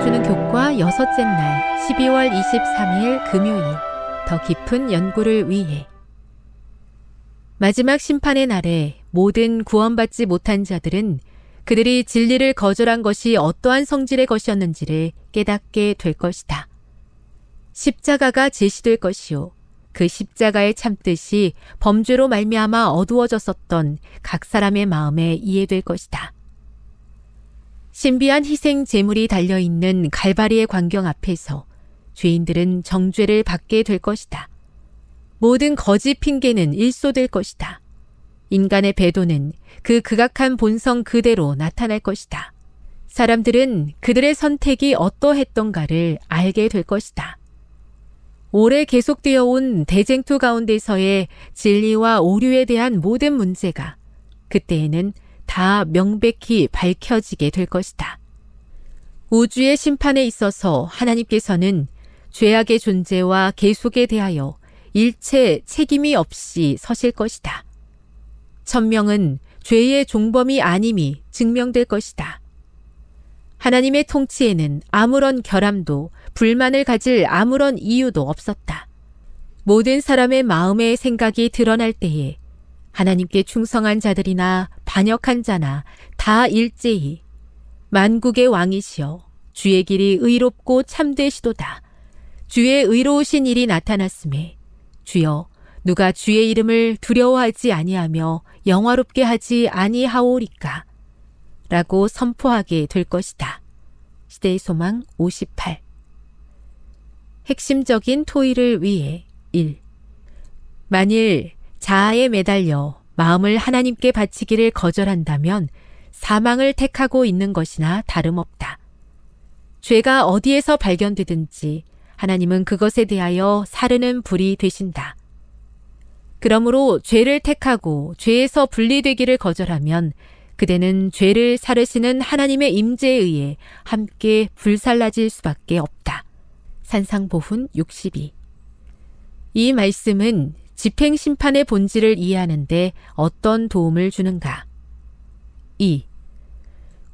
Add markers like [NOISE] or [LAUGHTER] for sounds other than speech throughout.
읽어주는 교과 여섯째 날 12월 23일 금요일 더 깊은 연구를 위해 마지막 심판의 날에 모든 구원받지 못한 자들은 그들이 진리를 거절한 것이 어떠한 성질의 것이었는지를 깨닫게 될 것이다. 십자가가 제시될 것이요. 그 십자가의 참뜻이 범죄로 말미암아 어두워졌었던 각 사람의 마음에 이해될 것이다. 신비한 희생 제물이 달려있는 갈바리의 광경 앞에서 죄인들은 정죄를 받게 될 것이다. 모든 거짓 핑계는 일소될 것이다. 인간의 배도는 그 극악한 본성 그대로 나타날 것이다. 사람들은 그들의 선택이 어떠했던가를 알게 될 것이다. 오래 계속되어 온 대쟁투 가운데서의 진리와 오류에 대한 모든 문제가 그때에는 다 명백히 밝혀지게 될 것이다. 우주의 심판에 있어서 하나님께서는 죄악의 존재와 계속에 대하여 일체 책임이 없이 서실 것이다. 천명은 죄의 종범이 아님이 증명될 것이다. 하나님의 통치에는 아무런 결함도 불만을 가질 아무런 이유도 없었다. 모든 사람의 마음의 생각이 드러날 때에 하나님께 충성한 자들이나 반역한 자나 다 일제히 만국의 왕이시여 주의 길이 의롭고 참되시도다. 주의 의로우신 일이 나타났음에 주여 누가 주의 이름을 두려워하지 아니하며 영화롭게 하지 아니하오리까 라고 선포하게 될 것이다. 시대의 소망 58 핵심적인 토의를 위해 1. 만일 자아에 매달려 마음을 하나님께 바치기를 거절한다면 사망을 택하고 있는 것이나 다름없다. 죄가 어디에서 발견되든지 하나님은 그것에 대하여 사르는 불이 되신다. 그러므로 죄를 택하고 죄에서 분리되기를 거절하면 그대는 죄를 사르시는 하나님의 임재에 의해 함께 불살라질 수밖에 없다. 산상보훈 62. 이 말씀은 집행 심판의 본질을 이해하는데 어떤 도움을 주는가? 2.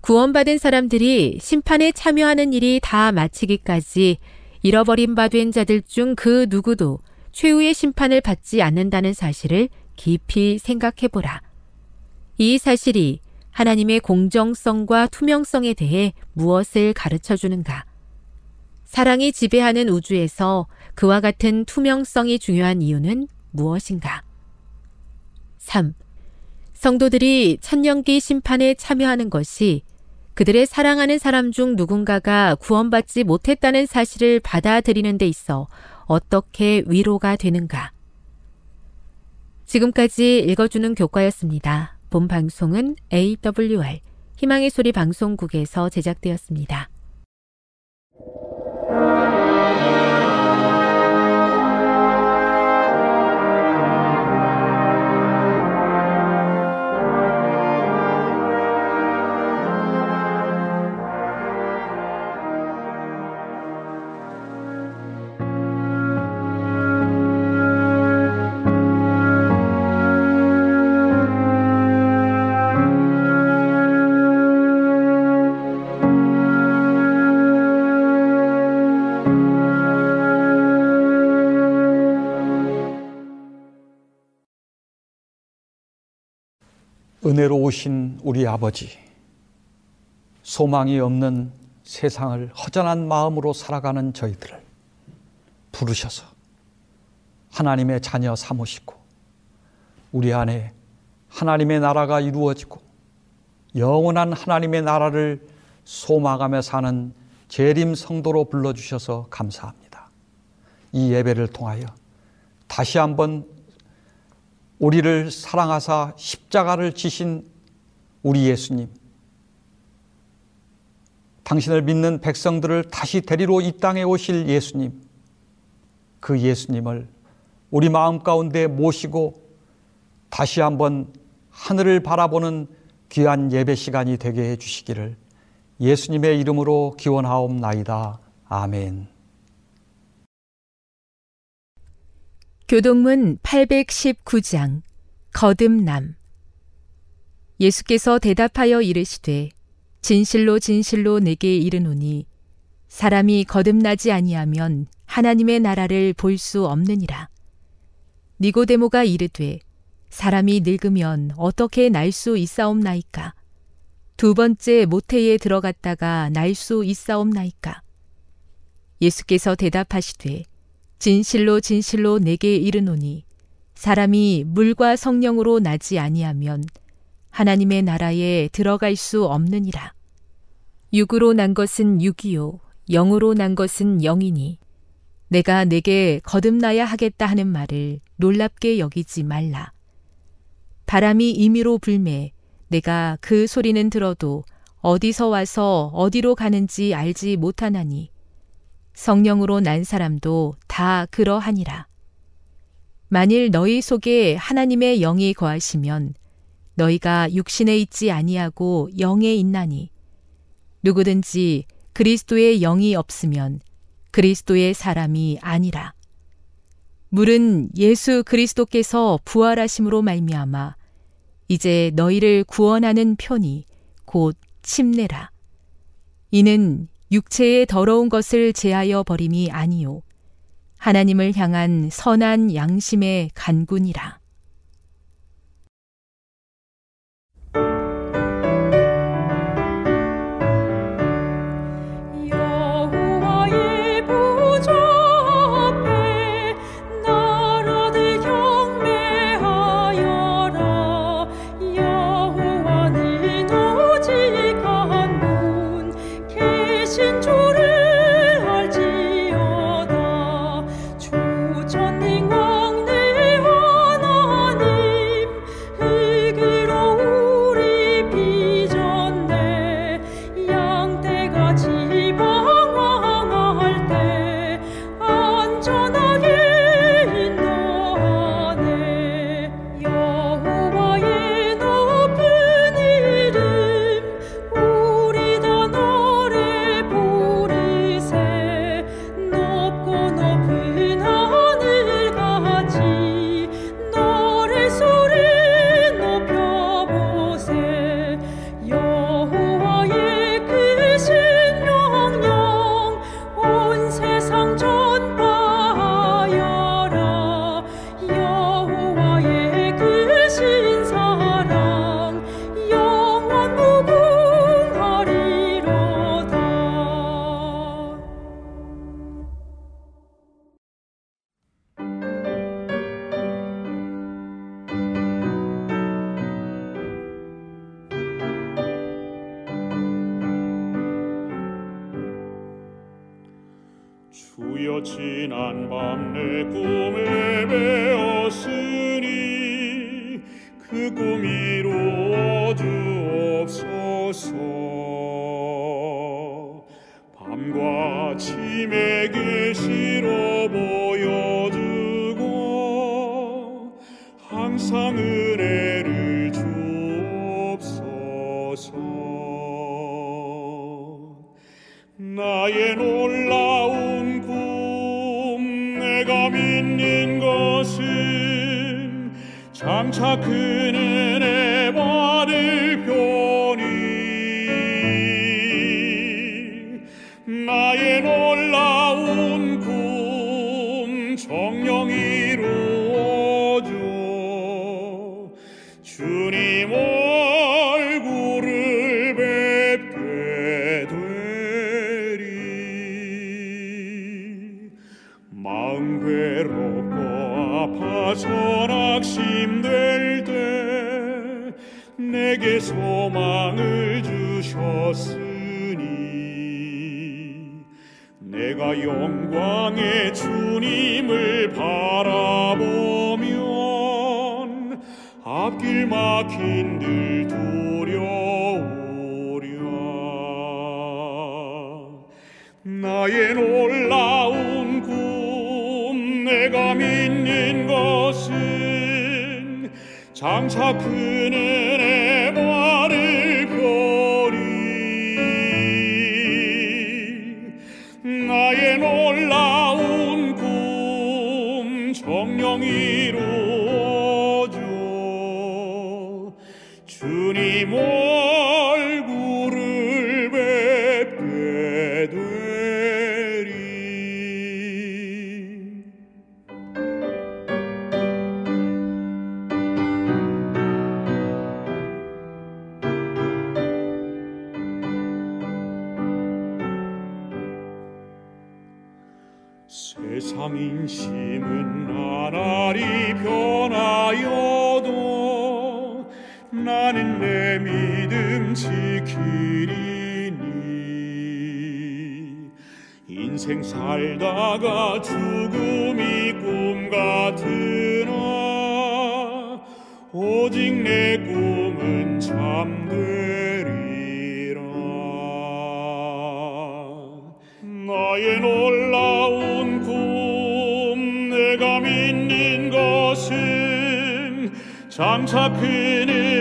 구원받은 사람들이 심판에 참여하는 일이 다 마치기까지 잃어버린 바 된 자들 중 그 누구도 최후의 심판을 받지 않는다는 사실을 깊이 생각해 보라. 이 사실이 하나님의 공정성과 투명성에 대해 무엇을 가르쳐 주는가? 사랑이 지배하는 우주에서 그와 같은 투명성이 중요한 이유는 무엇인가? 3. 성도들이 천년기 심판에 참여하는 것이 그들의 사랑하는 사람 중 누군가가 구원받지 못했다는 사실을 받아들이는 데 있어 어떻게 위로가 되는가? 지금까지 읽어주는 교과였습니다. 본 방송은 AWR 희망의 소리 방송국에서 제작되었습니다. 은혜로 오신 우리 아버지, 소망이 없는 세상을 허전한 마음으로 살아가는 저희들을 부르셔서 하나님의 자녀 삼으시고 우리 안에 하나님의 나라가 이루어지고 영원한 하나님의 나라를 소망하며 사는 재림 성도로 불러주셔서 감사합니다. 이 예배를 통하여 다시 한번 우리를 사랑하사 십자가를 지신 우리 예수님, 당신을 믿는 백성들을 다시 데리러 이 땅에 오실 예수님, 그 예수님을 우리 마음 가운데 모시고 다시 한번 하늘을 바라보는 귀한 예배 시간이 되게 해 주시기를 예수님의 이름으로 기원하옵나이다. 아멘. 교동문 819장 거듭남. 예수께서 대답하여 이르시되 진실로 진실로 내게 이르노니 사람이 거듭나지 아니하면 하나님의 나라를 볼 수 없느니라. 니고데모가 이르되 사람이 늙으면 어떻게 날 수 있사옵나이까? 두 번째 모태에 들어갔다가 날 수 있사옵나이까? 예수께서 대답하시되 진실로 진실로 내게 이르노니 사람이 물과 성령으로 나지 아니하면 하나님의 나라에 들어갈 수 없느니라. 육으로 난 것은 육이요 영으로 난 것은 영이니 내가 내게 거듭나야 하겠다 하는 말을 놀랍게 여기지 말라. 바람이 임의로 불매 내가 그 소리는 들어도 어디서 와서 어디로 가는지 알지 못하나니 성령으로 난 사람도 다 그러하니라. 만일 너희 속에 하나님의 영이 거하시면 너희가 육신에 있지 아니하고 영에 있나니 누구든지 그리스도의 영이 없으면 그리스도의 사람이 아니라. 물은 예수 그리스도께서 부활하심으로 말미암아 이제 너희를 구원하는 편이 곧 침례라. 이는 육체의 더러운 것을 제하여 버림이 아니요 하나님을 향한 선한 양심의 간군이라. 인생 살다가 죽음이 꿈 같으나 오직 내 꿈은 참되리라. 나의 놀라운 꿈 내가 믿는 것은 장차 큰은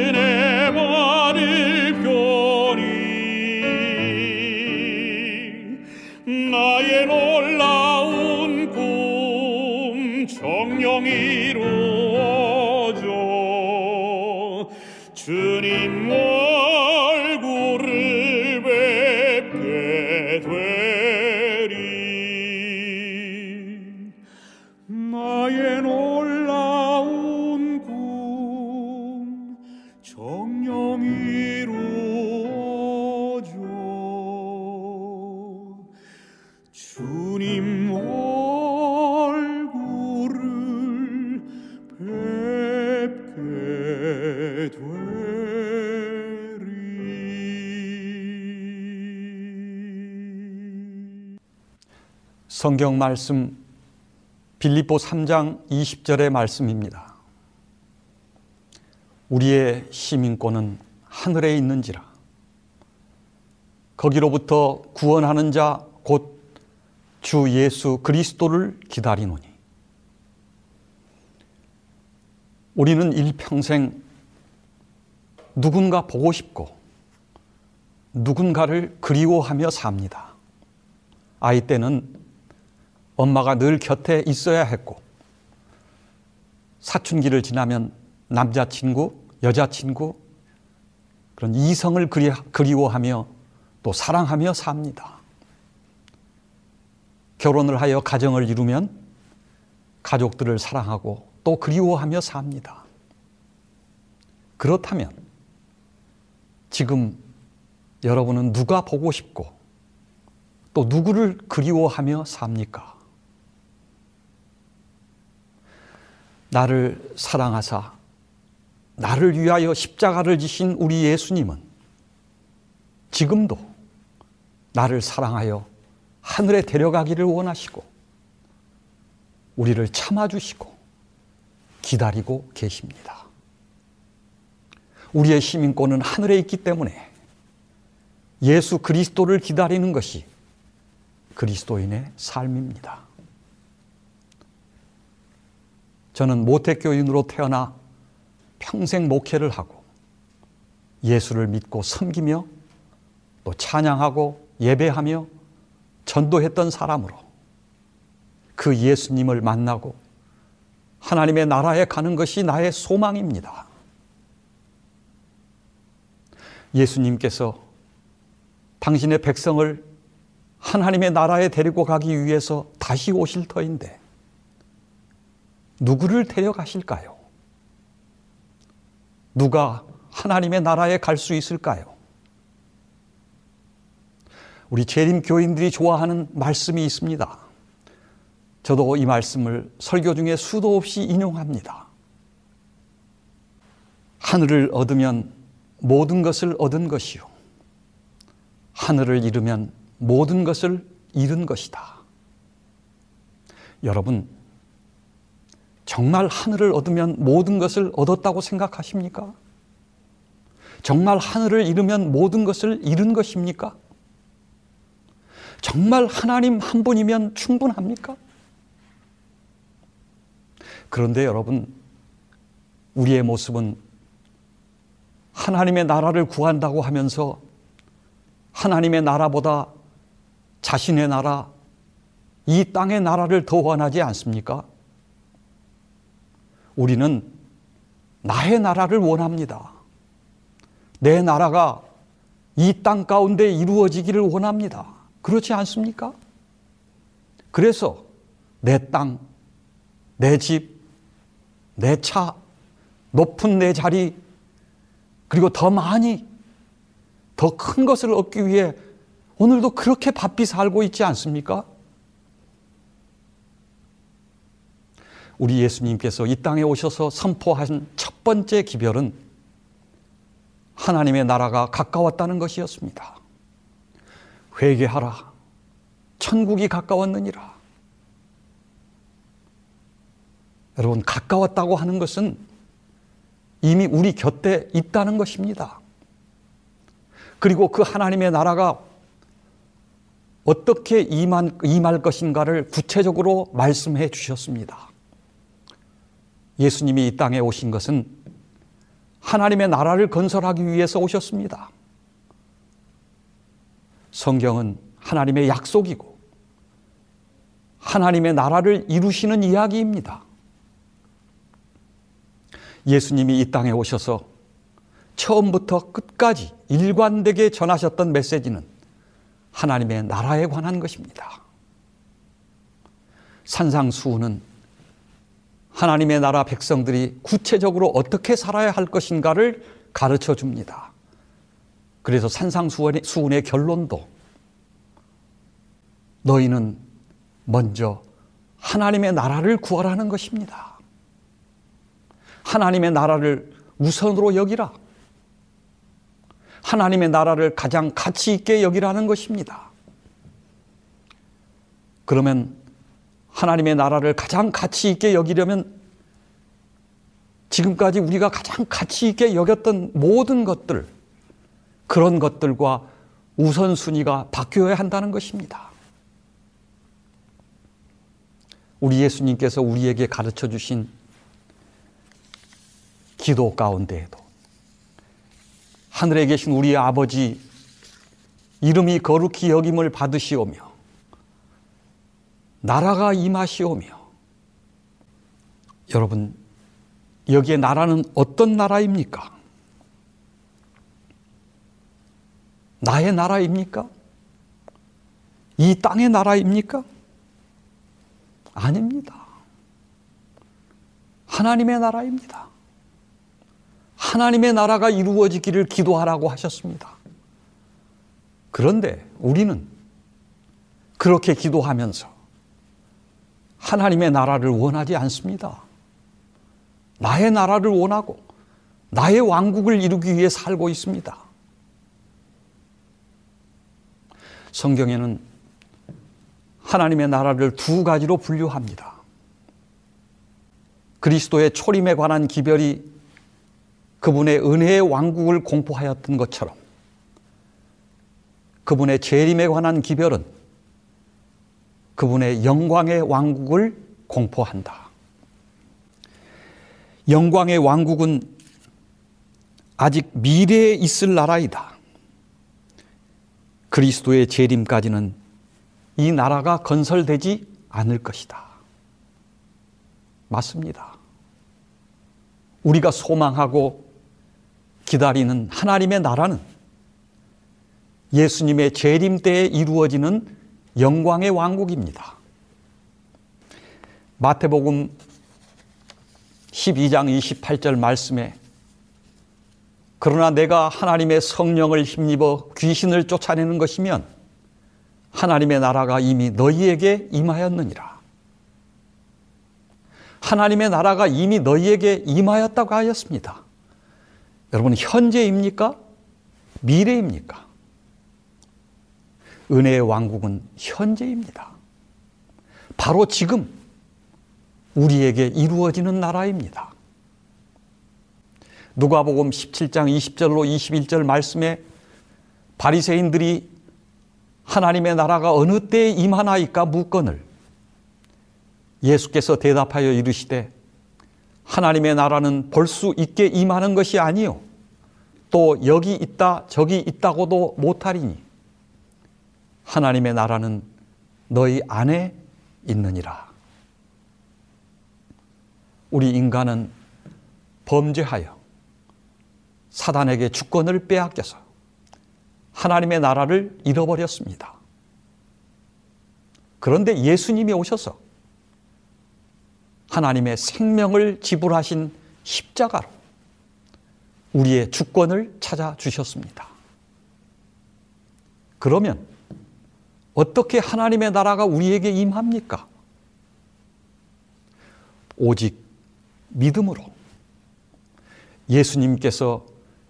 성경 말씀 빌립보 3장 20절의 말씀입니다. 우리의 시민권은 하늘에 있는지라. 거기로부터 구원하는 자 곧 주 예수 그리스도를 기다리노니. 우리는 일평생 누군가 보고 싶고 누군가를 그리워하며 삽니다. 아이 때는 엄마가 늘 곁에 있어야 했고, 사춘기를 지나면 남자친구, 여자친구, 그런 이성을 그리, 그리워하며 또 사랑하며 삽니다. 결혼을 하여 가정을 이루면 가족들을 사랑하고 또 그리워하며 삽니다. 그렇다면 지금 여러분은 누가 보고 싶고 또 누구를 그리워하며 삽니까? 나를 사랑하사 나를 위하여 십자가를 지신 우리 예수님은 지금도 나를 사랑하여 하늘에 데려가기를 원하시고 우리를 참아주시고 기다리고 계십니다. 우리의 시민권은 하늘에 있기 때문에 예수 그리스도를 기다리는 것이 그리스도인의 삶입니다. 저는 모태교인으로 태어나 평생 목회를 하고 예수를 믿고 섬기며 또 찬양하고 예배하며 전도했던 사람으로 그 예수님을 만나고 하나님의 나라에 가는 것이 나의 소망입니다. 예수님께서 당신의 백성을 하나님의 나라에 데리고 가기 위해서 다시 오실 터인데 누구를 데려가실까요? 누가 하나님의 나라에 갈 수 있을까요? 우리 재림 교인들이 좋아하는 말씀이 있습니다. 저도 이 말씀을 설교 중에 수도 없이 인용합니다. 하늘을 얻으면 모든 것을 얻은 것이요. 하늘을 잃으면 모든 것을 잃은 것이다. 여러분, 정말 하늘을 얻으면 모든 것을 얻었다고 생각하십니까? 정말 하늘을 잃으면 모든 것을 잃은 것입니까? 정말 하나님 한 분이면 충분합니까? 그런데 여러분, 우리의 모습은 하나님의 나라를 구한다고 하면서 하나님의 나라보다 자신의 나라, 이 땅의 나라를 더 원하지 않습니까? 우리는 나의 나라를 원합니다. 내 나라가 이 땅 가운데 이루어지기를 원합니다. 그렇지 않습니까? 그래서 내 땅, 내 집, 내 차, 높은 내 자리, 그리고 더 많이, 더 큰 것을 얻기 위해 오늘도 그렇게 바삐 살고 있지 않습니까? 우리 예수님께서 이 땅에 오셔서 선포한 첫 번째 기별은 하나님의 나라가 가까웠다는 것이었습니다. 회개하라. 천국이 가까웠느니라. 여러분, 가까웠다고 하는 것은 이미 우리 곁에 있다는 것입니다. 그리고 그 하나님의 나라가 어떻게 임할 것인가를 구체적으로 말씀해 주셨습니다. 예수님이 이 땅에 오신 것은 하나님의 나라를 건설하기 위해서 오셨습니다. 성경은 하나님의 약속이고 하나님의 나라를 이루시는 이야기입니다. 예수님이 이 땅에 오셔서 처음부터 끝까지 일관되게 전하셨던 메시지는 하나님의 나라에 관한 것입니다. 산상수훈은 하나님의 나라 백성들이 구체적으로 어떻게 살아야 할 것인가를 가르쳐 줍니다. 그래서 산상수훈의 결론도 너희는 먼저 하나님의 나라를 구하라는 것입니다. 하나님의 나라를 우선으로 여기라. 하나님의 나라를 가장 가치 있게 여기라는 것입니다. 그러면 하나님의 나라를 가장 가치 있게 여기려면 지금까지 우리가 가장 가치 있게 여겼던 모든 것들, 그런 것들과 우선순위가 바뀌어야 한다는 것입니다. 우리 예수님께서 우리에게 가르쳐 주신 기도 가운데에도 하늘에 계신 우리 아버지 이름이 거룩히 여김을 받으시오며 나라가 임하시오며 여러분 여기에 나라는 어떤 나라입니까? 나의 나라입니까? 이 땅의 나라입니까? 아닙니다. 하나님의 나라입니다. 하나님의 나라가 이루어지기를 기도하라고 하셨습니다. 그런데 우리는 그렇게 기도하면서 하나님의 나라를 원하지 않습니다. 나의 나라를 원하고 나의 왕국을 이루기 위해 살고 있습니다. 성경에는 하나님의 나라를 두 가지로 분류합니다. 그리스도의 초림에 관한 기별이 그분의 은혜의 왕국을 공포하였던 것처럼 그분의 재림에 관한 기별은 그분의 영광의 왕국을 공포한다. 영광의 왕국은 아직 미래에 있을 나라이다. 그리스도의 재림까지는 이 나라가 건설되지 않을 것이다. 맞습니다. 우리가 소망하고 기다리는 하나님의 나라는 예수님의 재림 때에 이루어지는 영광의 왕국입니다. 마태복음 12장 28절 말씀에 그러나 내가 하나님의 성령을 힘입어 귀신을 쫓아내는 것이면 하나님의 나라가 이미 너희에게 임하였느니라. 하나님의 나라가 이미 너희에게 임하였다고 하였습니다. 여러분, 현재입니까? 미래입니까? 은혜의 왕국은 현재입니다. 바로 지금 우리에게 이루어지는 나라입니다. 누가복음 17장 20절로 21절 말씀에 바리새인들이 하나님의 나라가 어느 때에 임하나이까 묻건을 예수께서 대답하여 이르시되 하나님의 나라는 볼 수 있게 임하는 것이 아니요 또 여기 있다 저기 있다고도 못하리니 하나님의 나라는 너희 안에 있느니라. 우리 인간은 범죄하여 사단에게 주권을 빼앗겨서 하나님의 나라를 잃어버렸습니다. 그런데 예수님이 오셔서 하나님의 생명을 지불하신 십자가로 우리의 주권을 찾아주셨습니다. 그러면 어떻게 하나님의 나라가 우리에게 임합니까? 오직 믿음으로 예수님께서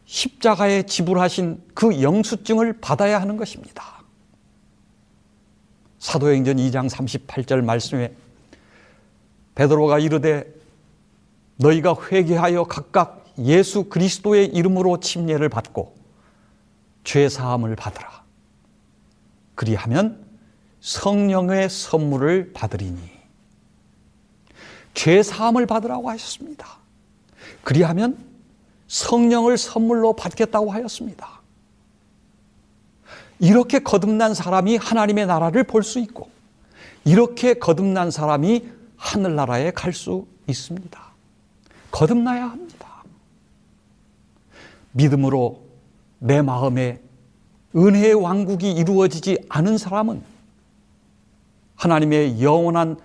십자가에 지불하신 그 영수증을 받아야 하는 것입니다. 사도행전 2장 38절 말씀에 베드로가 이르되 너희가 회개하여 각각 예수 그리스도의 이름으로 침례를 받고 죄 사함을 받으라. 그리하면 성령의 선물을 받으리니 죄 사함을 받으라고 하셨습니다. 그리하면 성령을 선물로 받겠다고 하였습니다. 이렇게 거듭난 사람이 하나님의 나라를 볼 수 있고 이렇게 거듭난 사람이 하늘나라에 갈 수 있습니다. 거듭나야 합니다. 믿음으로 내 마음에 은혜의 왕국이 이루어지지 않은 사람은 하나님의 영원한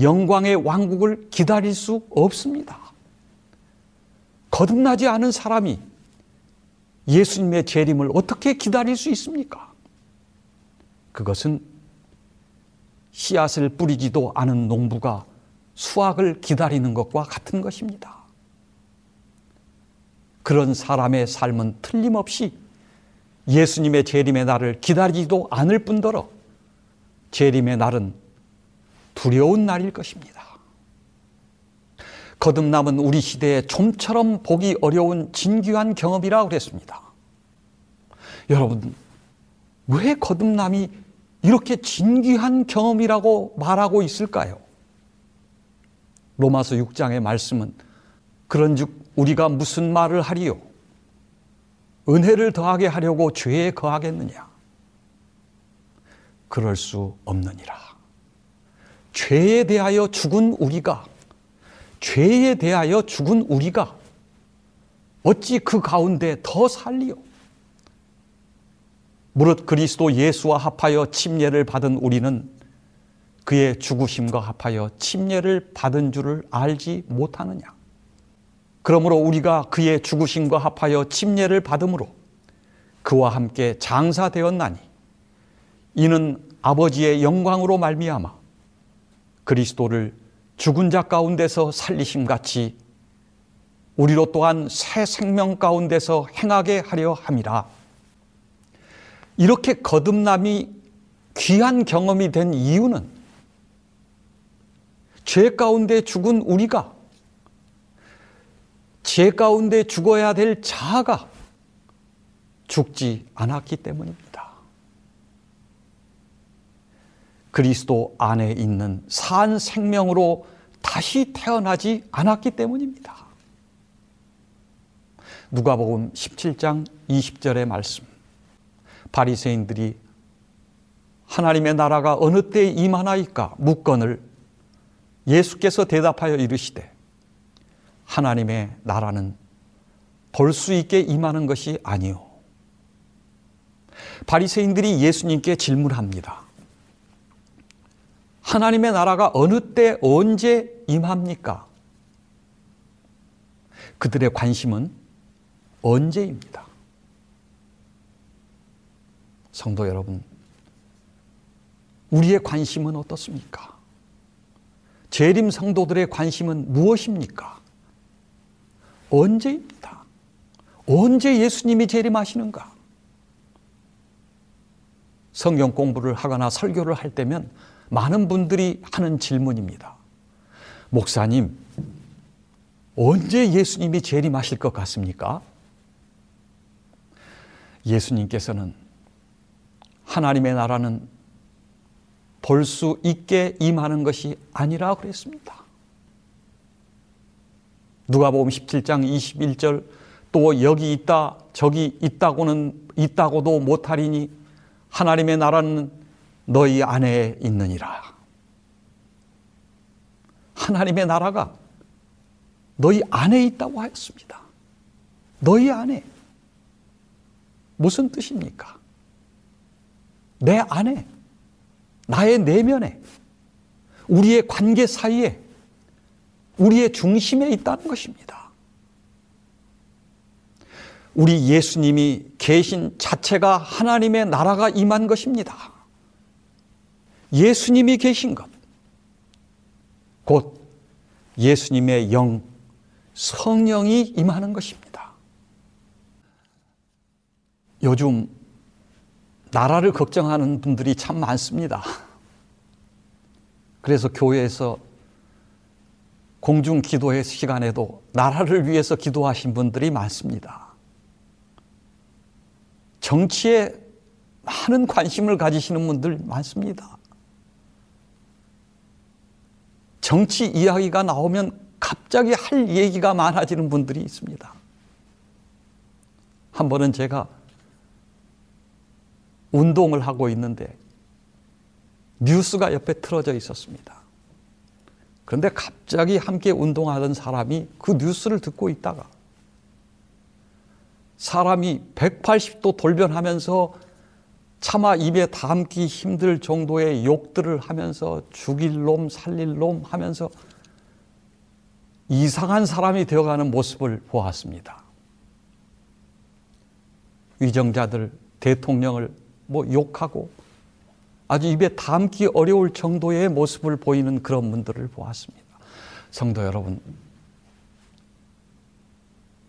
영광의 왕국을 기다릴 수 없습니다. 거듭나지 않은 사람이 예수님의 재림을 어떻게 기다릴 수 있습니까? 그것은 씨앗을 뿌리지도 않은 농부가 수확을 기다리는 것과 같은 것입니다. 그런 사람의 삶은 틀림없이 예수님의 재림의 날을 기다리지도 않을 뿐더러 재림의 날은 두려운 날일 것입니다. 거듭남은 우리 시대에 좀처럼 보기 어려운 진귀한 경험이라고 그랬습니다. 여러분, 왜 거듭남이 이렇게 진귀한 경험이라고 말하고 있을까요? 로마서 6장의 말씀은 그런즉 우리가 무슨 말을 하리요? 은혜를 더하게 하려고 죄에 거하겠느냐? 그럴 수 없느니라. 죄에 대하여 죽은 우리가, 죄에 대하여 죽은 우리가 어찌 그 가운데 더 살리요? 무릇 그리스도 예수와 합하여 침례를 받은 우리는 그의 죽으심과 합하여 침례를 받은 줄을 알지 못하느냐? 그러므로 우리가 그의 죽으심과 합하여 침례를 받음으로 그와 함께 장사되었나니 이는 아버지의 영광으로 말미암아 그리스도를 죽은 자 가운데서 살리심 같이 우리로 또한 새 생명 가운데서 행하게 하려 함이라. 이렇게 거듭남이 귀한 경험이 된 이유는 죄 가운데 죽은 우리가 죄 가운데 죽어야 될 자아가 죽지 않았기 때문입니다. 그리스도 안에 있는 산 생명으로 다시 태어나지 않았기 때문입니다. 누가복음 17장 20절의 말씀. 바리새인들이 하나님의 나라가 어느 때에 임하나이까 묻건을 예수께서 대답하여 이르시되 하나님의 나라는 볼 수 있게 임하는 것이 아니요 바리새인들이 예수님께 질문합니다. 하나님의 나라가 어느 때 언제 임합니까? 그들의 관심은 언제입니다. 성도 여러분, 우리의 관심은 어떻습니까? 재림 성도들의 관심은 무엇입니까? 언제입니다. 언제 예수님이 재림하시는가? 성경 공부를 하거나 설교를 할 때면 많은 분들이 하는 질문입니다. 목사님, 언제 예수님이 재림하실 것 같습니까? 예수님께서는 하나님의 나라는 볼 수 있게 임하는 것이 아니라 그랬습니다. 누가복음 17장 21절 또 여기 있다 저기 있다고는 있다고도 못하리니 하나님의 나라는 너희 안에 있느니라. 하나님의 나라가 너희 안에 있다고 하였습니다. 너희 안에. 무슨 뜻입니까? 내 안에, 나의 내면에, 우리의 관계 사이에, 우리의 중심에 있다는 것입니다. 우리 예수님이 계신 자체가 하나님의 나라가 임한 것입니다. 예수님이 계신 것, 곧 예수님의 영, 성령이 임하는 것입니다. 요즘 나라를 걱정하는 분들이 참 많습니다. 그래서 교회에서 공중 기도의 시간에도 나라를 위해서 기도하신 분들이 많습니다. 정치에 많은 관심을 가지시는 분들 많습니다. 정치 이야기가 나오면 갑자기 할 얘기가 많아지는 분들이 있습니다. 한 번은 제가 운동을 하고 있는데 뉴스가 옆에 틀어져 있었습니다. 그런데 갑자기 함께 운동하던 사람이 그 뉴스를 듣고 있다가 사람이 180도 돌변하면서 차마 입에 담기 힘들 정도의 욕들을 하면서 죽일 놈, 살릴 놈 하면서 이상한 사람이 되어가는 모습을 보았습니다. 위정자들, 대통령을 뭐 욕하고 아주 입에 담기 어려울 정도의 모습을 보이는 그런 분들을 보았습니다. 성도 여러분,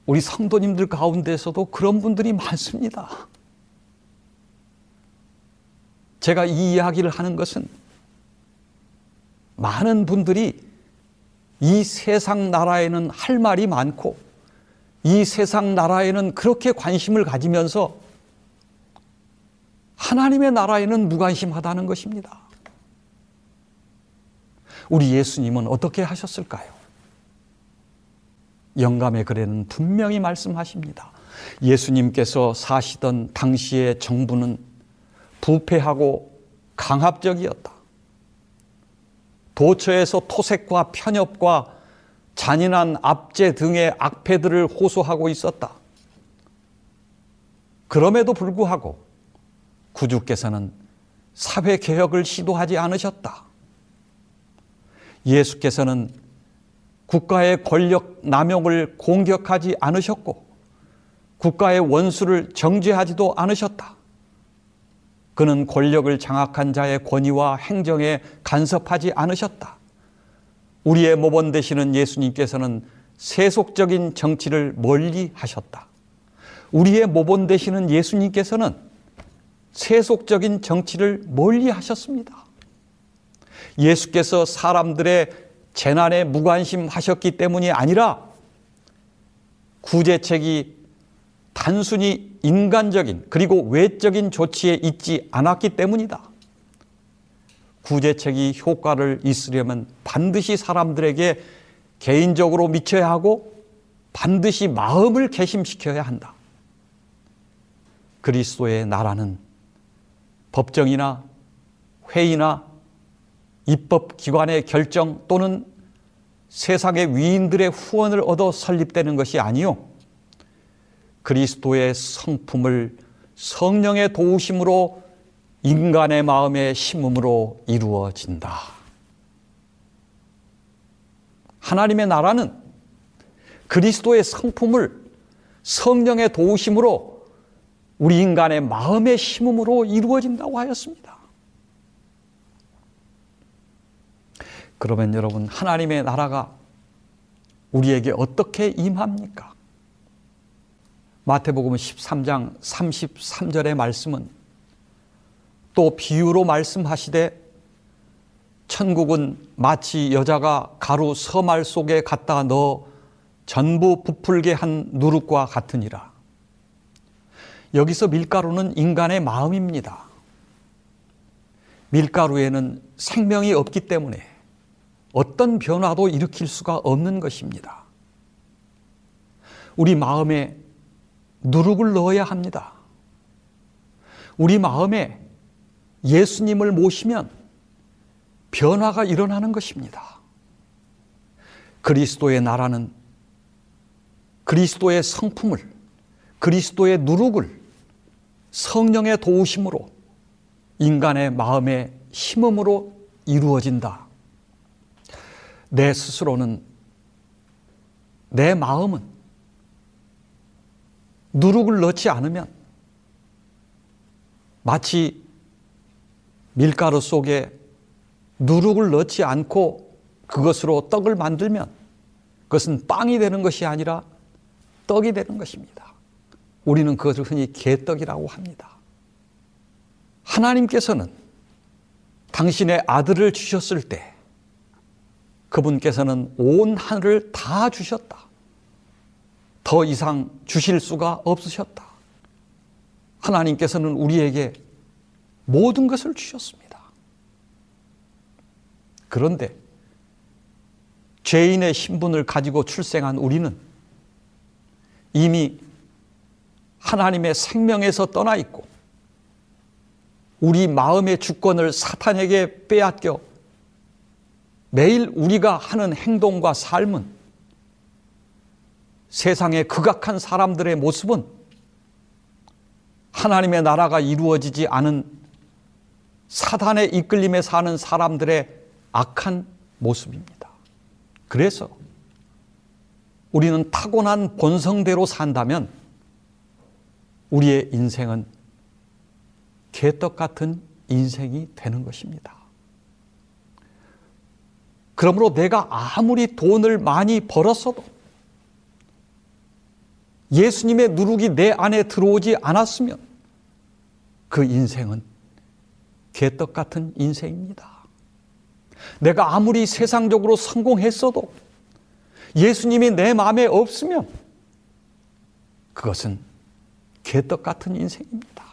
우리 성도님들 가운데서도 그런 분들이 많습니다. 제가 이 이야기를 하는 것은 많은 분들이 이 세상 나라에는 할 말이 많고 이 세상 나라에는 그렇게 관심을 가지면서 하나님의 나라에는 무관심하다는 것입니다. 우리 예수님은 어떻게 하셨을까요? 영감의 글에는 분명히 말씀하십니다. 예수님께서 사시던 당시의 정부는 부패하고 강압적이었다. 도처에서 토색과 편협과 잔인한 압제 등의 악패들을 호소하고 있었다. 그럼에도 불구하고 구주께서는 사회 개혁을 시도하지 않으셨다. 예수께서는 국가의 권력 남용을 공격하지 않으셨고 국가의 원수를 정죄하지도 않으셨다. 그는 권력을 장악한 자의 권위와 행정에 간섭하지 않으셨다. 우리의 모범 되시는 예수님께서는 세속적인 정치를 멀리 하셨다. 우리의 모범 되시는 예수님께서는 세속적인 정치를 멀리 하셨습니다. 예수께서 사람들의 재난에 무관심하셨기 때문이 아니라 구제책이 단순히 인간적인 그리고 외적인 조치에 있지 않았기 때문이다. 구제책이 효과를 있으려면 반드시 사람들에게 개인적으로 미쳐야 하고 반드시 마음을 개심시켜야 한다. 그리스도의 나라는 법정이나 회의나 입법기관의 결정 또는 세상의 위인들의 후원을 얻어 설립되는 것이 아니요. 그리스도의 성품을 성령의 도우심으로 인간의 마음에 심음으로 이루어진다. 하나님의 나라는 그리스도의 성품을 성령의 도우심으로 우리 인간의 마음의 심음으로 이루어진다고 하였습니다. 그러면 여러분, 하나님의 나라가 우리에게 어떻게 임합니까? 마태복음 13장 33절의 말씀은 또 비유로 말씀하시되 천국은 마치 여자가 가루 서말 속에 갖다 넣어 전부 부풀게 한 누룩과 같으니라. 여기서 밀가루는 인간의 마음입니다. 밀가루에는 생명이 없기 때문에 어떤 변화도 일으킬 수가 없는 것입니다. 우리 마음에 누룩을 넣어야 합니다. 우리 마음에 예수님을 모시면 변화가 일어나는 것입니다. 그리스도의 나라는 그리스도의 성품을, 그리스도의 누룩을 성령의 도우심으로 인간의 마음의 힘음으로 이루어진다. 내 스스로는 내 마음은 누룩을 넣지 않으면 마치 밀가루 속에 누룩을 넣지 않고 그것으로 떡을 만들면 그것은 빵이 되는 것이 아니라 떡이 되는 것입니다. 우리는 그것을 흔히 개떡이라고 합니다. 하나님께서는 당신의 아들을 주셨을 때 그분께서는 온 하늘을 다 주셨다. 더 이상 주실 수가 없으셨다. 하나님께서는 우리에게 모든 것을 주셨습니다. 그런데 죄인의 신분을 가지고 출생한 우리는 이미 하나님의 생명에서 떠나 있고 우리 마음의 주권을 사탄에게 빼앗겨 매일 우리가 하는 행동과 삶은 세상의 극악한 사람들의 모습은 하나님의 나라가 이루어지지 않은 사단의 이끌림에 사는 사람들의 악한 모습입니다. 그래서 우리는 타고난 본성대로 산다면 우리의 인생은 개떡 같은 인생이 되는 것입니다. 그러므로 내가 아무리 돈을 많이 벌었어도 예수님의 누룩이 내 안에 들어오지 않았으면 그 인생은 개떡 같은 인생입니다. 내가 아무리 세상적으로 성공했어도 예수님이 내 마음에 없으면 그것은 개떡 같은 인생입니다.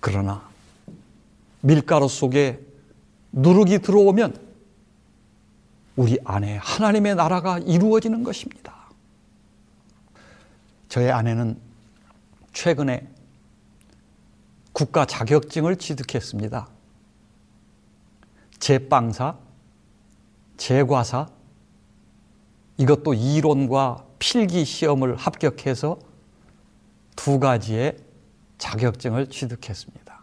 그러나 밀가루 속에 누룩이 들어오면 우리 안에 하나님의 나라가 이루어지는 것입니다. 저의 아내는 최근에 국가 자격증을 취득했습니다. 제빵사, 제과사, 이것도 이론과 필기 시험을 합격해서 두 가지의 자격증을 취득했습니다.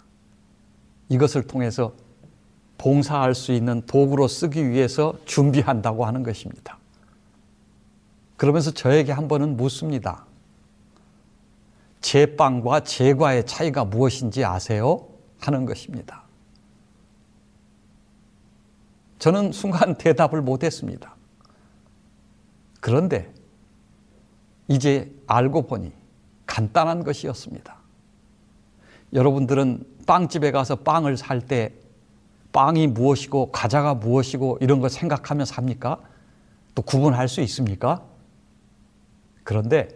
이것을 통해서 봉사할 수 있는 도구로 쓰기 위해서 준비한다고 하는 것입니다. 그러면서 저에게 한 번은 묻습니다. 제빵과 제과의 차이가 무엇인지 아세요? 하는 것입니다. 저는 순간 [LAUGHS] 대답을 못했습니다. 그런데 이제 알고 보니 간단한 것이었습니다. 여러분들은 빵집에 가서 빵을 살 때 빵이 무엇이고 과자가 무엇이고 이런 거 생각하며 삽니까? 또 구분할 수 있습니까? 그런데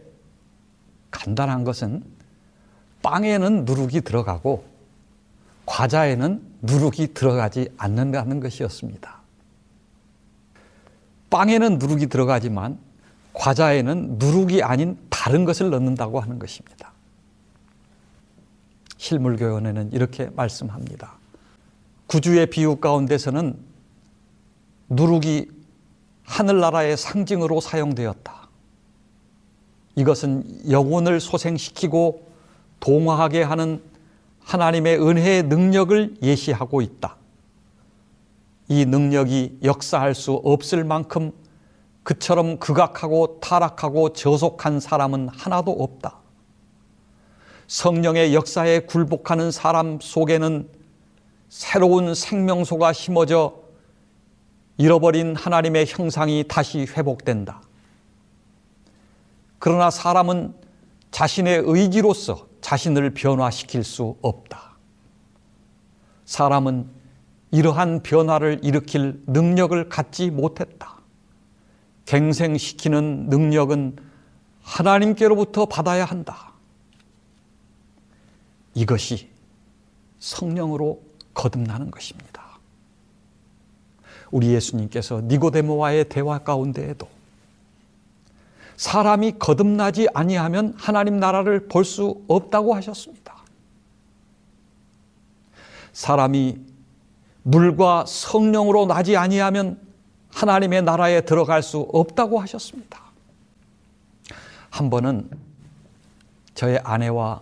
간단한 것은 빵에는 누룩이 들어가고 과자에는 누룩이 들어가지 않는다는 것이었습니다. 빵에는 누룩이 들어가지만 과자에는 누룩이 아닌 다른 것을 넣는다고 하는 것입니다. 실물교원에는 이렇게 말씀합니다. 구주의 비유 가운데서는 누룩이 하늘나라의 상징으로 사용되었다. 이것은 영혼을 소생시키고 동화하게 하는 하나님의 은혜의 능력을 예시하고 있다. 이 능력이 역사할 수 없을 만큼 그처럼 극악하고 타락하고 저속한 사람은 하나도 없다. 성령의 역사에 굴복하는 사람 속에는 새로운 생명소가 심어져 잃어버린 하나님의 형상이 다시 회복된다. 그러나 사람은 자신의 의지로서 자신을 변화시킬 수 없다. 사람은 이러한 변화를 일으킬 능력을 갖지 못했다. 갱생시키는 능력은 하나님께로부터 받아야 한다. 이것이 성령으로 거듭나는 것입니다. 우리 예수님께서 니고데모와의 대화 가운데에도 사람이 거듭나지 아니하면 하나님 나라를 볼 수 없다고 하셨습니다. 사람이 물과 성령으로 나지 아니하면 하나님의 나라에 들어갈 수 없다고 하셨습니다. 한 번은 저의 아내와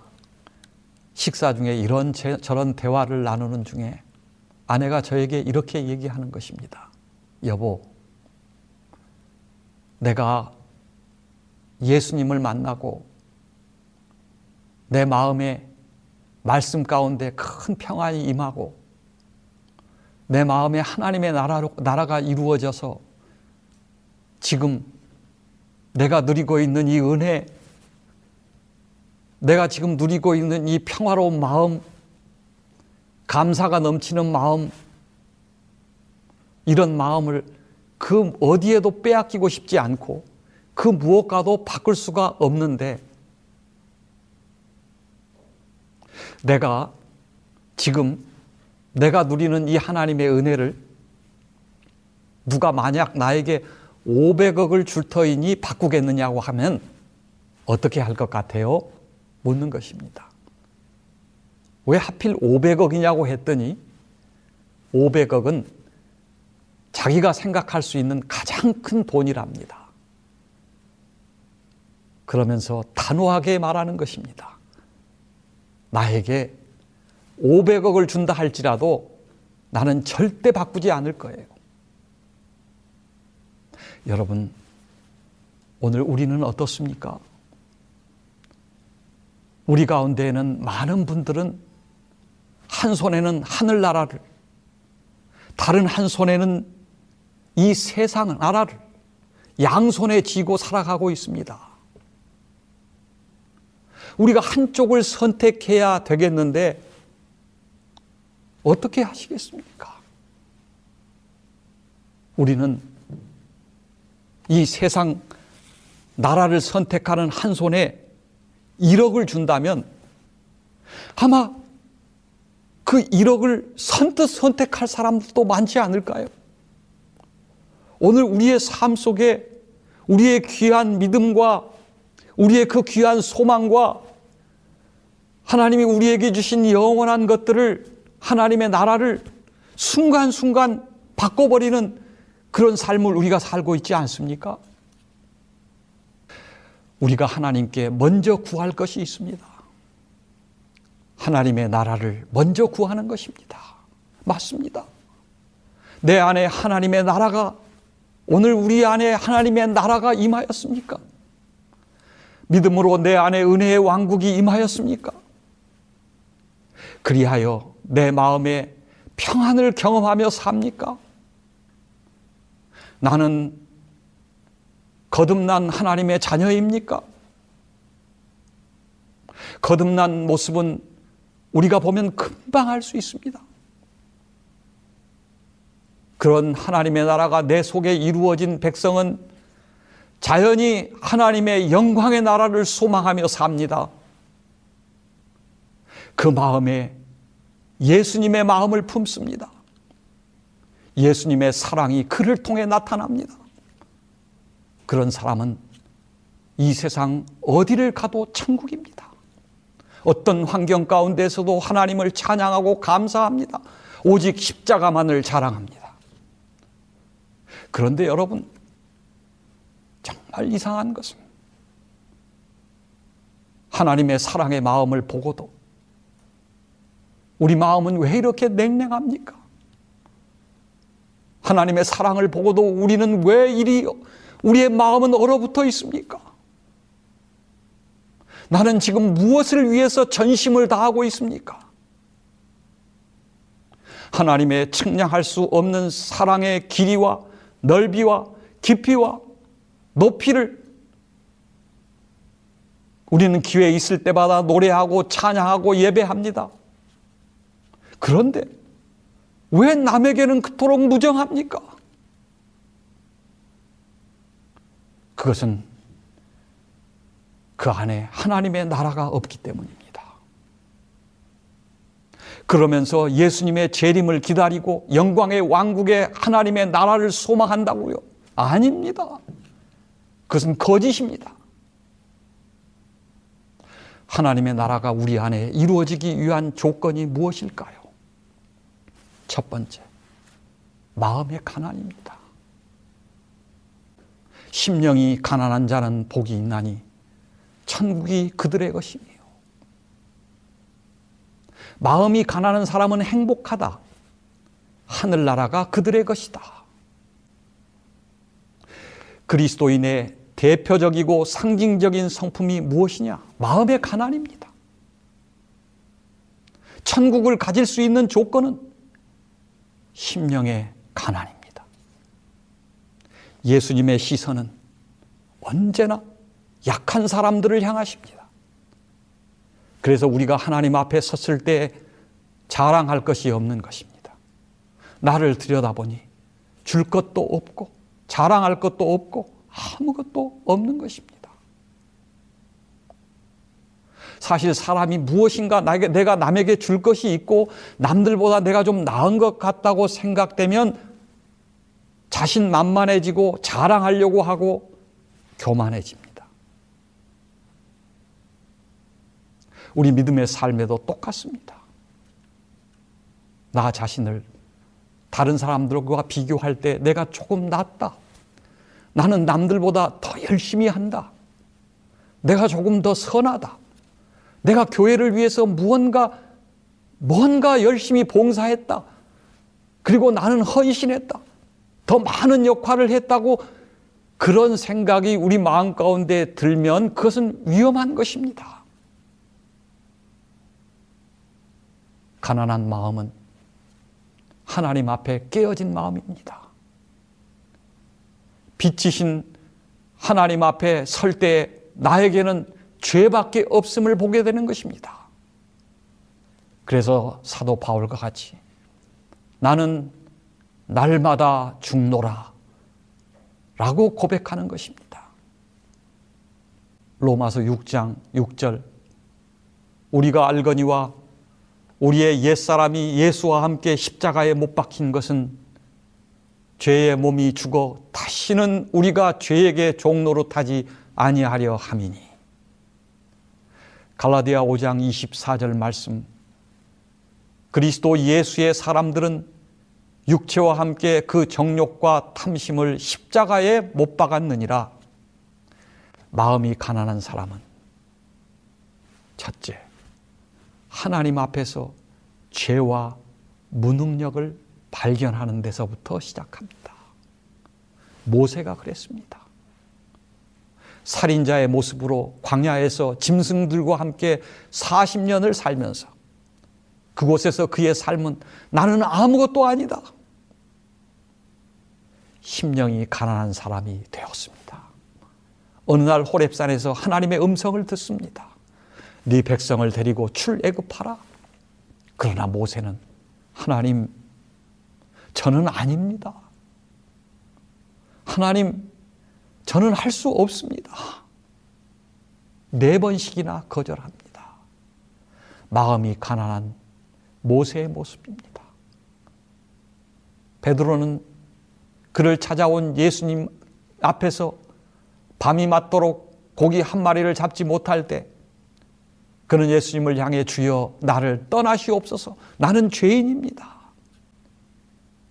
식사 중에 이런 저런 대화를 나누는 중에 아내가 저에게 이렇게 얘기하는 것입니다. 여보, 내가 예수님을 만나고 내 마음에 말씀 가운데 큰 평안이 임하고 내 마음에 하나님의 나라로, 나라가 이루어져서 지금 내가 누리고 있는 이 은혜, 내가 지금 누리고 있는 이 평화로운 마음, 감사가 넘치는 마음, 이런 마음을 그 어디에도 빼앗기고 싶지 않고 그 무엇과도 바꿀 수가 없는데 내가 지금 내가 누리는 이 하나님의 은혜를 누가 만약 나에게 500억을 줄 터이니 바꾸겠느냐고 하면 어떻게 할 것 같아요? 묻는 것입니다. 왜 하필 500억이냐고 했더니 500억은 자기가 생각할 수 있는 가장 큰 돈이랍니다. 그러면서 단호하게 말하는 것입니다. 나에게 500억을 준다 할지라도 나는 절대 바꾸지 않을 거예요. 여러분, 오늘 우리는 어떻습니까? 우리 가운데에는 많은 분들은 한 손에는 하늘나라를, 다른 한 손에는 이 세상 나라를 양손에 쥐고 살아가고 있습니다. 우리가 한쪽을 선택해야 되겠는데 어떻게 하시겠습니까? 우리는 이 세상 나라를 선택하는 한 손에 1억을 준다면 아마 그 1억을 선뜻 선택할 사람도 많지 않을까요? 오늘 우리의 삶 속에 우리의 귀한 믿음과 우리의 그 귀한 소망과 하나님이 우리에게 주신 영원한 것들을 하나님의 나라를 순간순간 바꿔버리는 그런 삶을 우리가 살고 있지 않습니까? 우리가 하나님께 먼저 구할 것이 있습니다. 하나님의 나라를 먼저 구하는 것입니다. 맞습니다. 내 안에 하나님의 나라가 오늘 우리 안에 하나님의 나라가 임하였습니까? 믿음으로 내 안에 은혜의 왕국이 임하였습니까? 그리하여 내 마음에 평안을 경험하며 삽니까? 나는 거듭난 하나님의 자녀입니까? 거듭난 모습은 우리가 보면 금방 알 수 있습니다. 그런 하나님의 나라가 내 속에 이루어진 백성은 자연히 하나님의 영광의 나라를 소망하며 삽니다. 그 마음에 예수님의 마음을 품습니다. 예수님의 사랑이 그를 통해 나타납니다. 그런 사람은 이 세상 어디를 가도 천국입니다. 어떤 환경 가운데서도 하나님을 찬양하고 감사합니다. 오직 십자가만을 자랑합니다. 그런데 여러분, 정말 이상한 것은 하나님의 사랑의 마음을 보고도 우리 마음은 왜 이렇게 냉랭합니까? 하나님의 사랑을 보고도 우리는 왜 이리 우리의 마음은 얼어붙어 있습니까? 나는 지금 무엇을 위해서 전심을 다하고 있습니까? 하나님의 측량할 수 없는 사랑의 길이와 넓이와 깊이와 높이를 우리는 기회 있을 때마다 노래하고 찬양하고 예배합니다. 그런데 왜 남에게는 그토록 무정합니까? 그것은 그 안에 하나님의 나라가 없기 때문입니다. 그러면서 예수님의 재림을 기다리고 영광의 왕국의 하나님의 나라를 소망한다고요? 아닙니다. 그것은 거짓입니다. 하나님의 나라가 우리 안에 이루어지기 위한 조건이 무엇일까요? 첫 번째, 마음의 가난입니다. 심령이 가난한 자는 복이 있나니 천국이 그들의 것이며 마음이 가난한 사람은 행복하다. 하늘나라가 그들의 것이다. 그리스도인의 대표적이고 상징적인 성품이 무엇이냐? 마음의 가난입니다. 천국을 가질 수 있는 조건은 심령의 가난입니다. 예수님의 시선은 언제나 약한 사람들을 향하십니다. 그래서 우리가 하나님 앞에 섰을 때 자랑할 것이 없는 것입니다. 나를 들여다보니 줄 것도 없고 자랑할 것도 없고 아무것도 없는 것입니다. 사실 사람이 무엇인가 내가 남에게 줄 것이 있고 남들보다 내가 좀 나은 것 같다고 생각되면 자신 만만해지고 자랑하려고 하고 교만해집니다. 우리 믿음의 삶에도 똑같습니다. 나 자신을 다른 사람들과 비교할 때 내가 조금 낫다. 나는 남들보다 더 열심히 한다. 내가 조금 더 선하다. 내가 교회를 위해서 무언가, 뭔가 열심히 봉사했다. 그리고 나는 헌신했다. 더 많은 역할을 했다고 그런 생각이 우리 마음 가운데 들면 그것은 위험한 것입니다. 가난한 마음은 하나님 앞에 깨어진 마음입니다. 빛이신 하나님 앞에 설 때 나에게는 죄밖에 없음을 보게 되는 것입니다. 그래서 사도 바울과 같이 나는 날마다 죽노라 라고 고백하는 것입니다. 로마서 6장 6절 우리가 알거니와 우리의 옛사람이 예수와 함께 십자가에 못 박힌 것은 죄의 몸이 죽어 다시는 우리가 죄에게 종로로 타지 아니하려 함이니. 갈라디아 5장 24절 말씀. 그리스도 예수의 사람들은 육체와 함께 그 정욕과 탐심을 십자가에 못 박았느니라. 마음이 가난한 사람은 첫째, 하나님 앞에서 죄와 무능력을 발견하는 데서부터 시작합니다. 모세가 그랬습니다. 살인자의 모습으로 광야에서 짐승들과 함께 40년을 살면서 그곳에서 그의 삶은 나는 아무것도 아니다. 심령이 가난한 사람이 되었습니다. 어느 날 호렙산에서 하나님의 음성을 듣습니다. 네 백성을 데리고 출애굽하라. 그러나 모세는 하나님, 저는 아닙니다. 하나님, 저는 할 수 없습니다. 네 번씩이나 거절합니다. 마음이 가난한 모세의 모습입니다. 베드로는 그를 찾아온 예수님 앞에서 밤이 맞도록 고기 한 마리를 잡지 못할 때 그는 예수님을 향해 주여 나를 떠나시옵소서 나는 죄인입니다.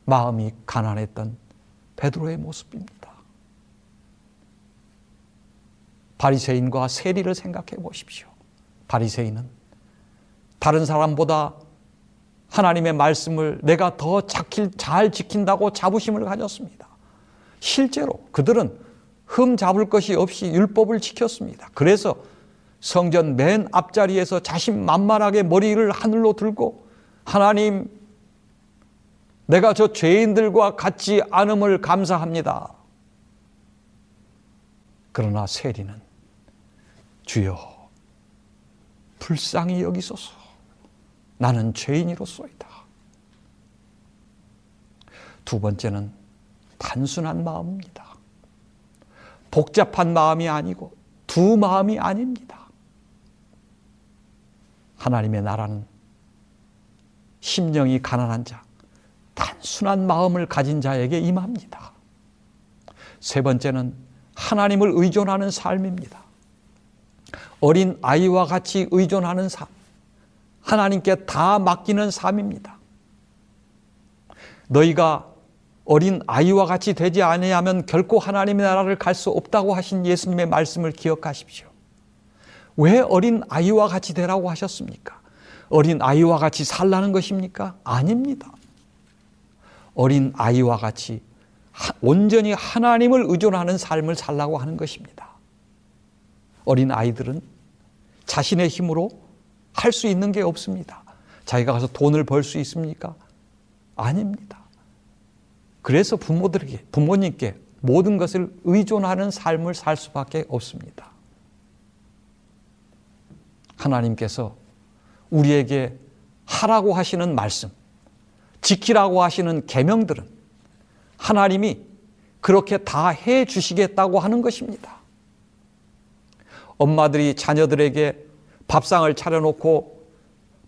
마음이 가난했던 베드로의 모습입니다. 바리새인과 세리를 생각해 보십시오. 바리새인은 다른 사람보다 하나님의 말씀을 내가 더 잘 지킨다고 자부심을 가졌습니다. 실제로 그들은 흠 잡을 것이 없이 율법을 지켰습니다. 그래서 성전 맨 앞자리에서 자신 만만하게 머리를 하늘로 들고 하나님 내가 저 죄인들과 같지 않음을 감사합니다. 그러나 세리는 주여 불쌍히 여기소서 나는 죄인이로소이다. 두 번째는 단순한 마음입니다. 복잡한 마음이 아니고 두 마음이 아닙니다. 하나님의 나라는 심령이 가난한 자, 단순한 마음을 가진 자에게 임합니다. 세 번째는 하나님을 의존하는 삶입니다. 어린 아이와 같이 의존하는 삶, 하나님께 다 맡기는 삶입니다. 너희가 어린 아이와 같이 되지 아니하면 결코 하나님의 나라를 갈 수 없다고 하신 예수님의 말씀을 기억하십시오. 왜 어린 아이와 같이 되라고 하셨습니까? 어린 아이와 같이 살라는 것입니까? 아닙니다. 어린 아이와 같이 온전히 하나님을 의존하는 삶을 살라고 하는 것입니다. 어린 아이들은 자신의 힘으로 할 수 있는 게 없습니다. 자기가 가서 돈을 벌 수 있습니까? 아닙니다. 그래서 부모들에게, 부모님께 모든 것을 의존하는 삶을 살 수밖에 없습니다. 하나님께서 우리에게 하라고 하시는 말씀, 지키라고 하시는 계명들은 하나님이 그렇게 다 해 주시겠다고 하는 것입니다. 엄마들이 자녀들에게 밥상을 차려놓고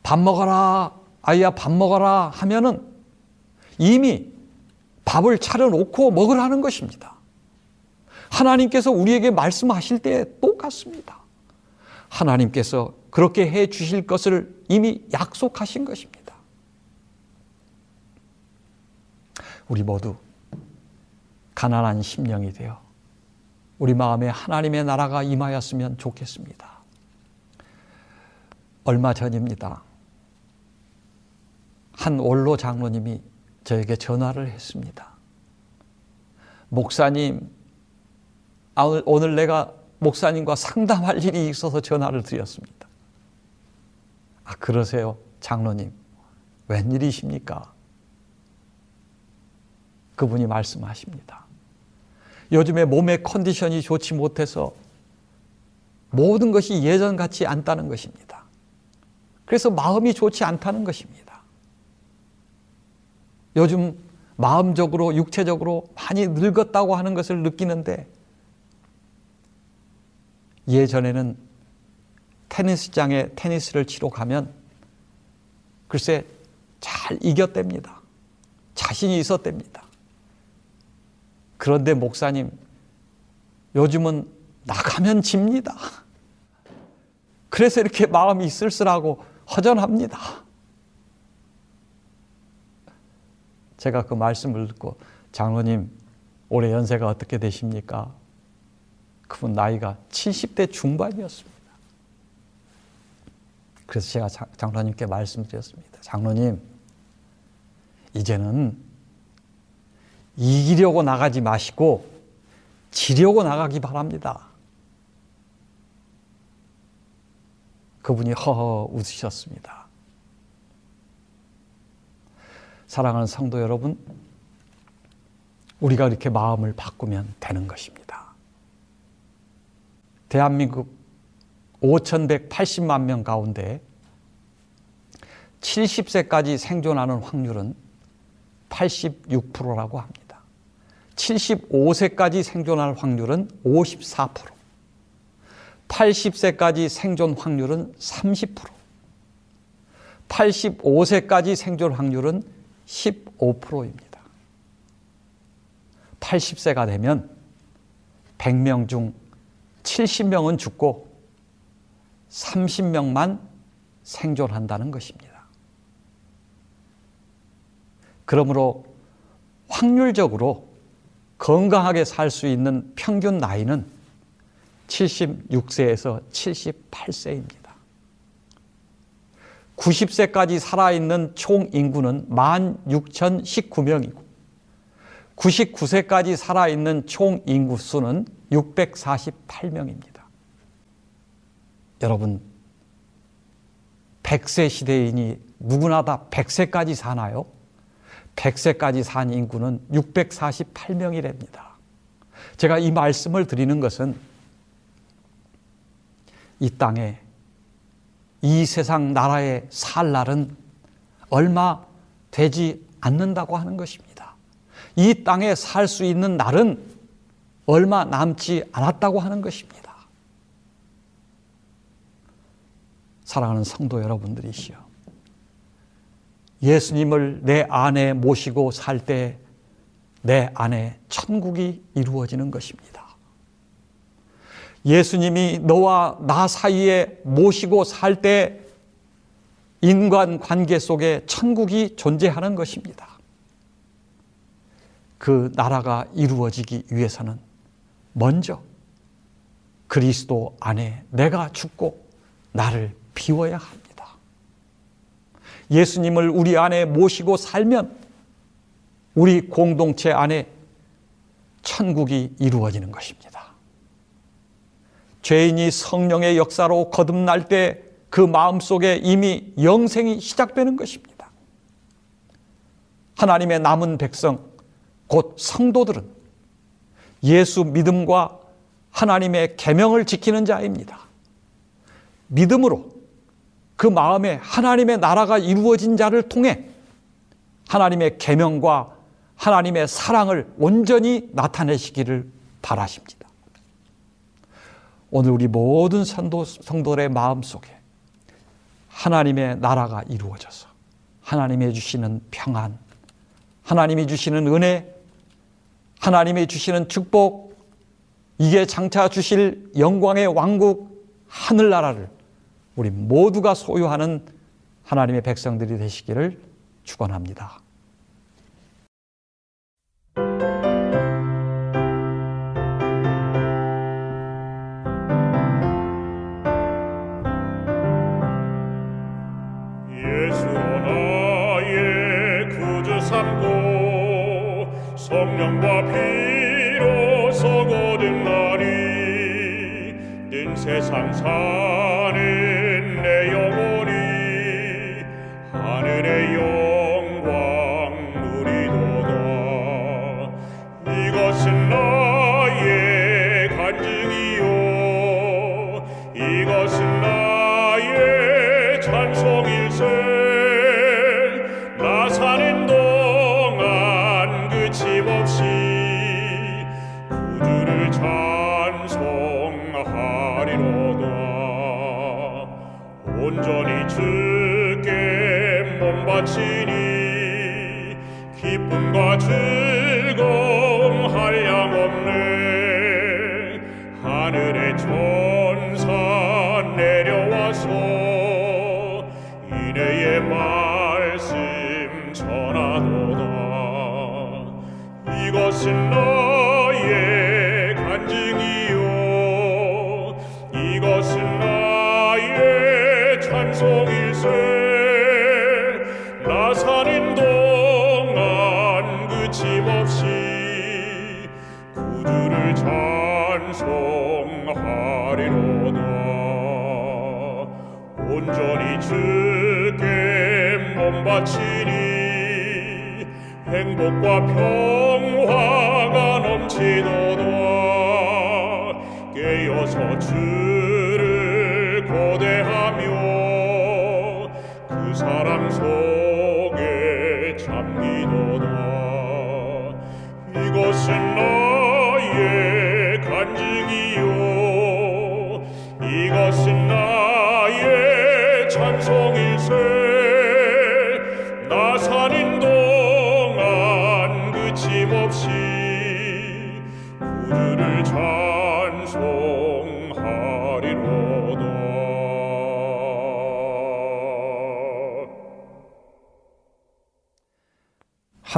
밥 먹어라, 아이야 밥 먹어라 하면은 이미 밥을 차려놓고 먹으라는 것입니다. 하나님께서 우리에게 말씀하실 때 똑같습니다. 하나님께서 그렇게 해 주실 것을 이미 약속하신 것입니다. 우리 모두 가난한 심령이 되어 우리 마음에 하나님의 나라가 임하였으면 좋겠습니다. 얼마 전입니다. 한 원로 장로님이 저에게 전화를 했습니다. 목사님, 아, 오늘 내가 목사님과 상담할 일이 있어서 전화를 드렸습니다. 아, 그러세요, 장로님. 웬일이십니까? 그분이 말씀하십니다. 요즘에 몸의 컨디션이 좋지 못해서 모든 것이 예전 같지 않다는 것입니다. 그래서 마음이 좋지 않다는 것입니다. 요즘 마음적으로, 육체적으로 많이 늙었다고 하는 것을 느끼는데 예전에는 테니스장에 테니스를 치러 가면 글쎄 잘 이겼답니다. 자신이 있었답니다. 그런데 목사님, 요즘은 나가면 집니다. 그래서 이렇게 마음이 쓸쓸하고 허전합니다. 제가 그 말씀을 듣고 장로님 올해 연세가 어떻게 되십니까? 그분 나이가 70대 중반이었습니다. 그래서 제가 장로님께 말씀드렸습니다. 장로님, 이제는 이기려고 나가지 마시고 지려고 나가기 바랍니다. 그분이 허허 웃으셨습니다. 사랑하는 성도 여러분, 우리가 이렇게 마음을 바꾸면 되는 것입니다. 대한민국 5,180만 명 가운데 70세까지 생존하는 확률은 86%라고 합니다. 75세까지 생존할 확률은 54%. 80세까지 생존 확률은 30%. 85세까지 생존 확률은 15%입니다. 80세가 되면 100명 중 70명은 죽고 30명만 생존한다는 것입니다. 그러므로 확률적으로 건강하게 살 수 있는 평균 나이는 76세에서 78세입니다. 90세까지 살아있는 총 인구는 16,019명이고 99세까지 살아있는 총 인구 수는 648명입니다. 여러분, 100세 시대인이 누구나 다 100세까지 사나요? 100세까지 산 인구는 648명이랍니다. 제가 이 말씀을 드리는 것은 이 땅에 이 세상 나라에 살 날은 얼마 되지 않는다고 하는 것입니다. 이 땅에 살 수 있는 날은 얼마 남지 않았다고 하는 것입니다. 사랑하는 성도 여러분들이시여. 예수님을 내 안에 모시고 살 때 내 안에 천국이 이루어지는 것입니다. 예수님이 너와 나 사이에 모시고 살 때 인간 관계 속에 천국이 존재하는 것입니다. 그 나라가 이루어지기 위해서는 먼저 그리스도 안에 내가 죽고 나를 비워야 합니다. 예수님을 우리 안에 모시고 살면 우리 공동체 안에 천국이 이루어지는 것입니다. 죄인이 성령의 역사로 거듭날 때 그 마음 속에 이미 영생이 시작되는 것입니다. 하나님의 남은 백성, 곧 성도들은 예수 믿음과 하나님의 계명을 지키는 자입니다. 믿음으로 그 마음에 하나님의 나라가 이루어진 자를 통해 하나님의 계명과 하나님의 사랑을 온전히 나타내시기를 바라십니다. 오늘 우리 모든 성도, 성도의 마음 속에 하나님의 나라가 이루어져서 하나님이 주시는 평안, 하나님이 주시는 은혜, 하나님이 주시는 축복, 이게 장차 주실 영광의 왕국, 하늘나라를 우리 모두가 소유하는 하나님의 백성들이 되시기를 축원합니다. 성령과 피로 서 거듭나리 는 세상 사 하 하리로다 온전히 주께 몸 바치니 행복과 평화가 넘치도다. 깨어서 주를 고대하며 그 바람 속에 잠기도다. 이것은 나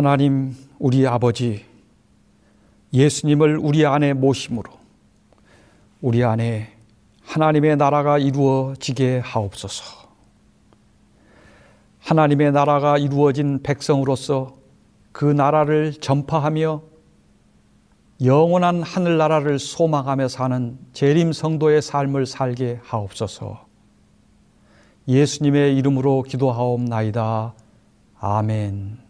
하나님 우리 아버지 예수님을 우리 안에 모심으로 우리 안에 하나님의 나라가 이루어지게 하옵소서. 하나님의 나라가 이루어진 백성으로서 그 나라를 전파하며 영원한 하늘나라를 소망하며 사는 재림 성도의 삶을 살게 하옵소서. 예수님의 이름으로 기도하옵나이다. 아멘.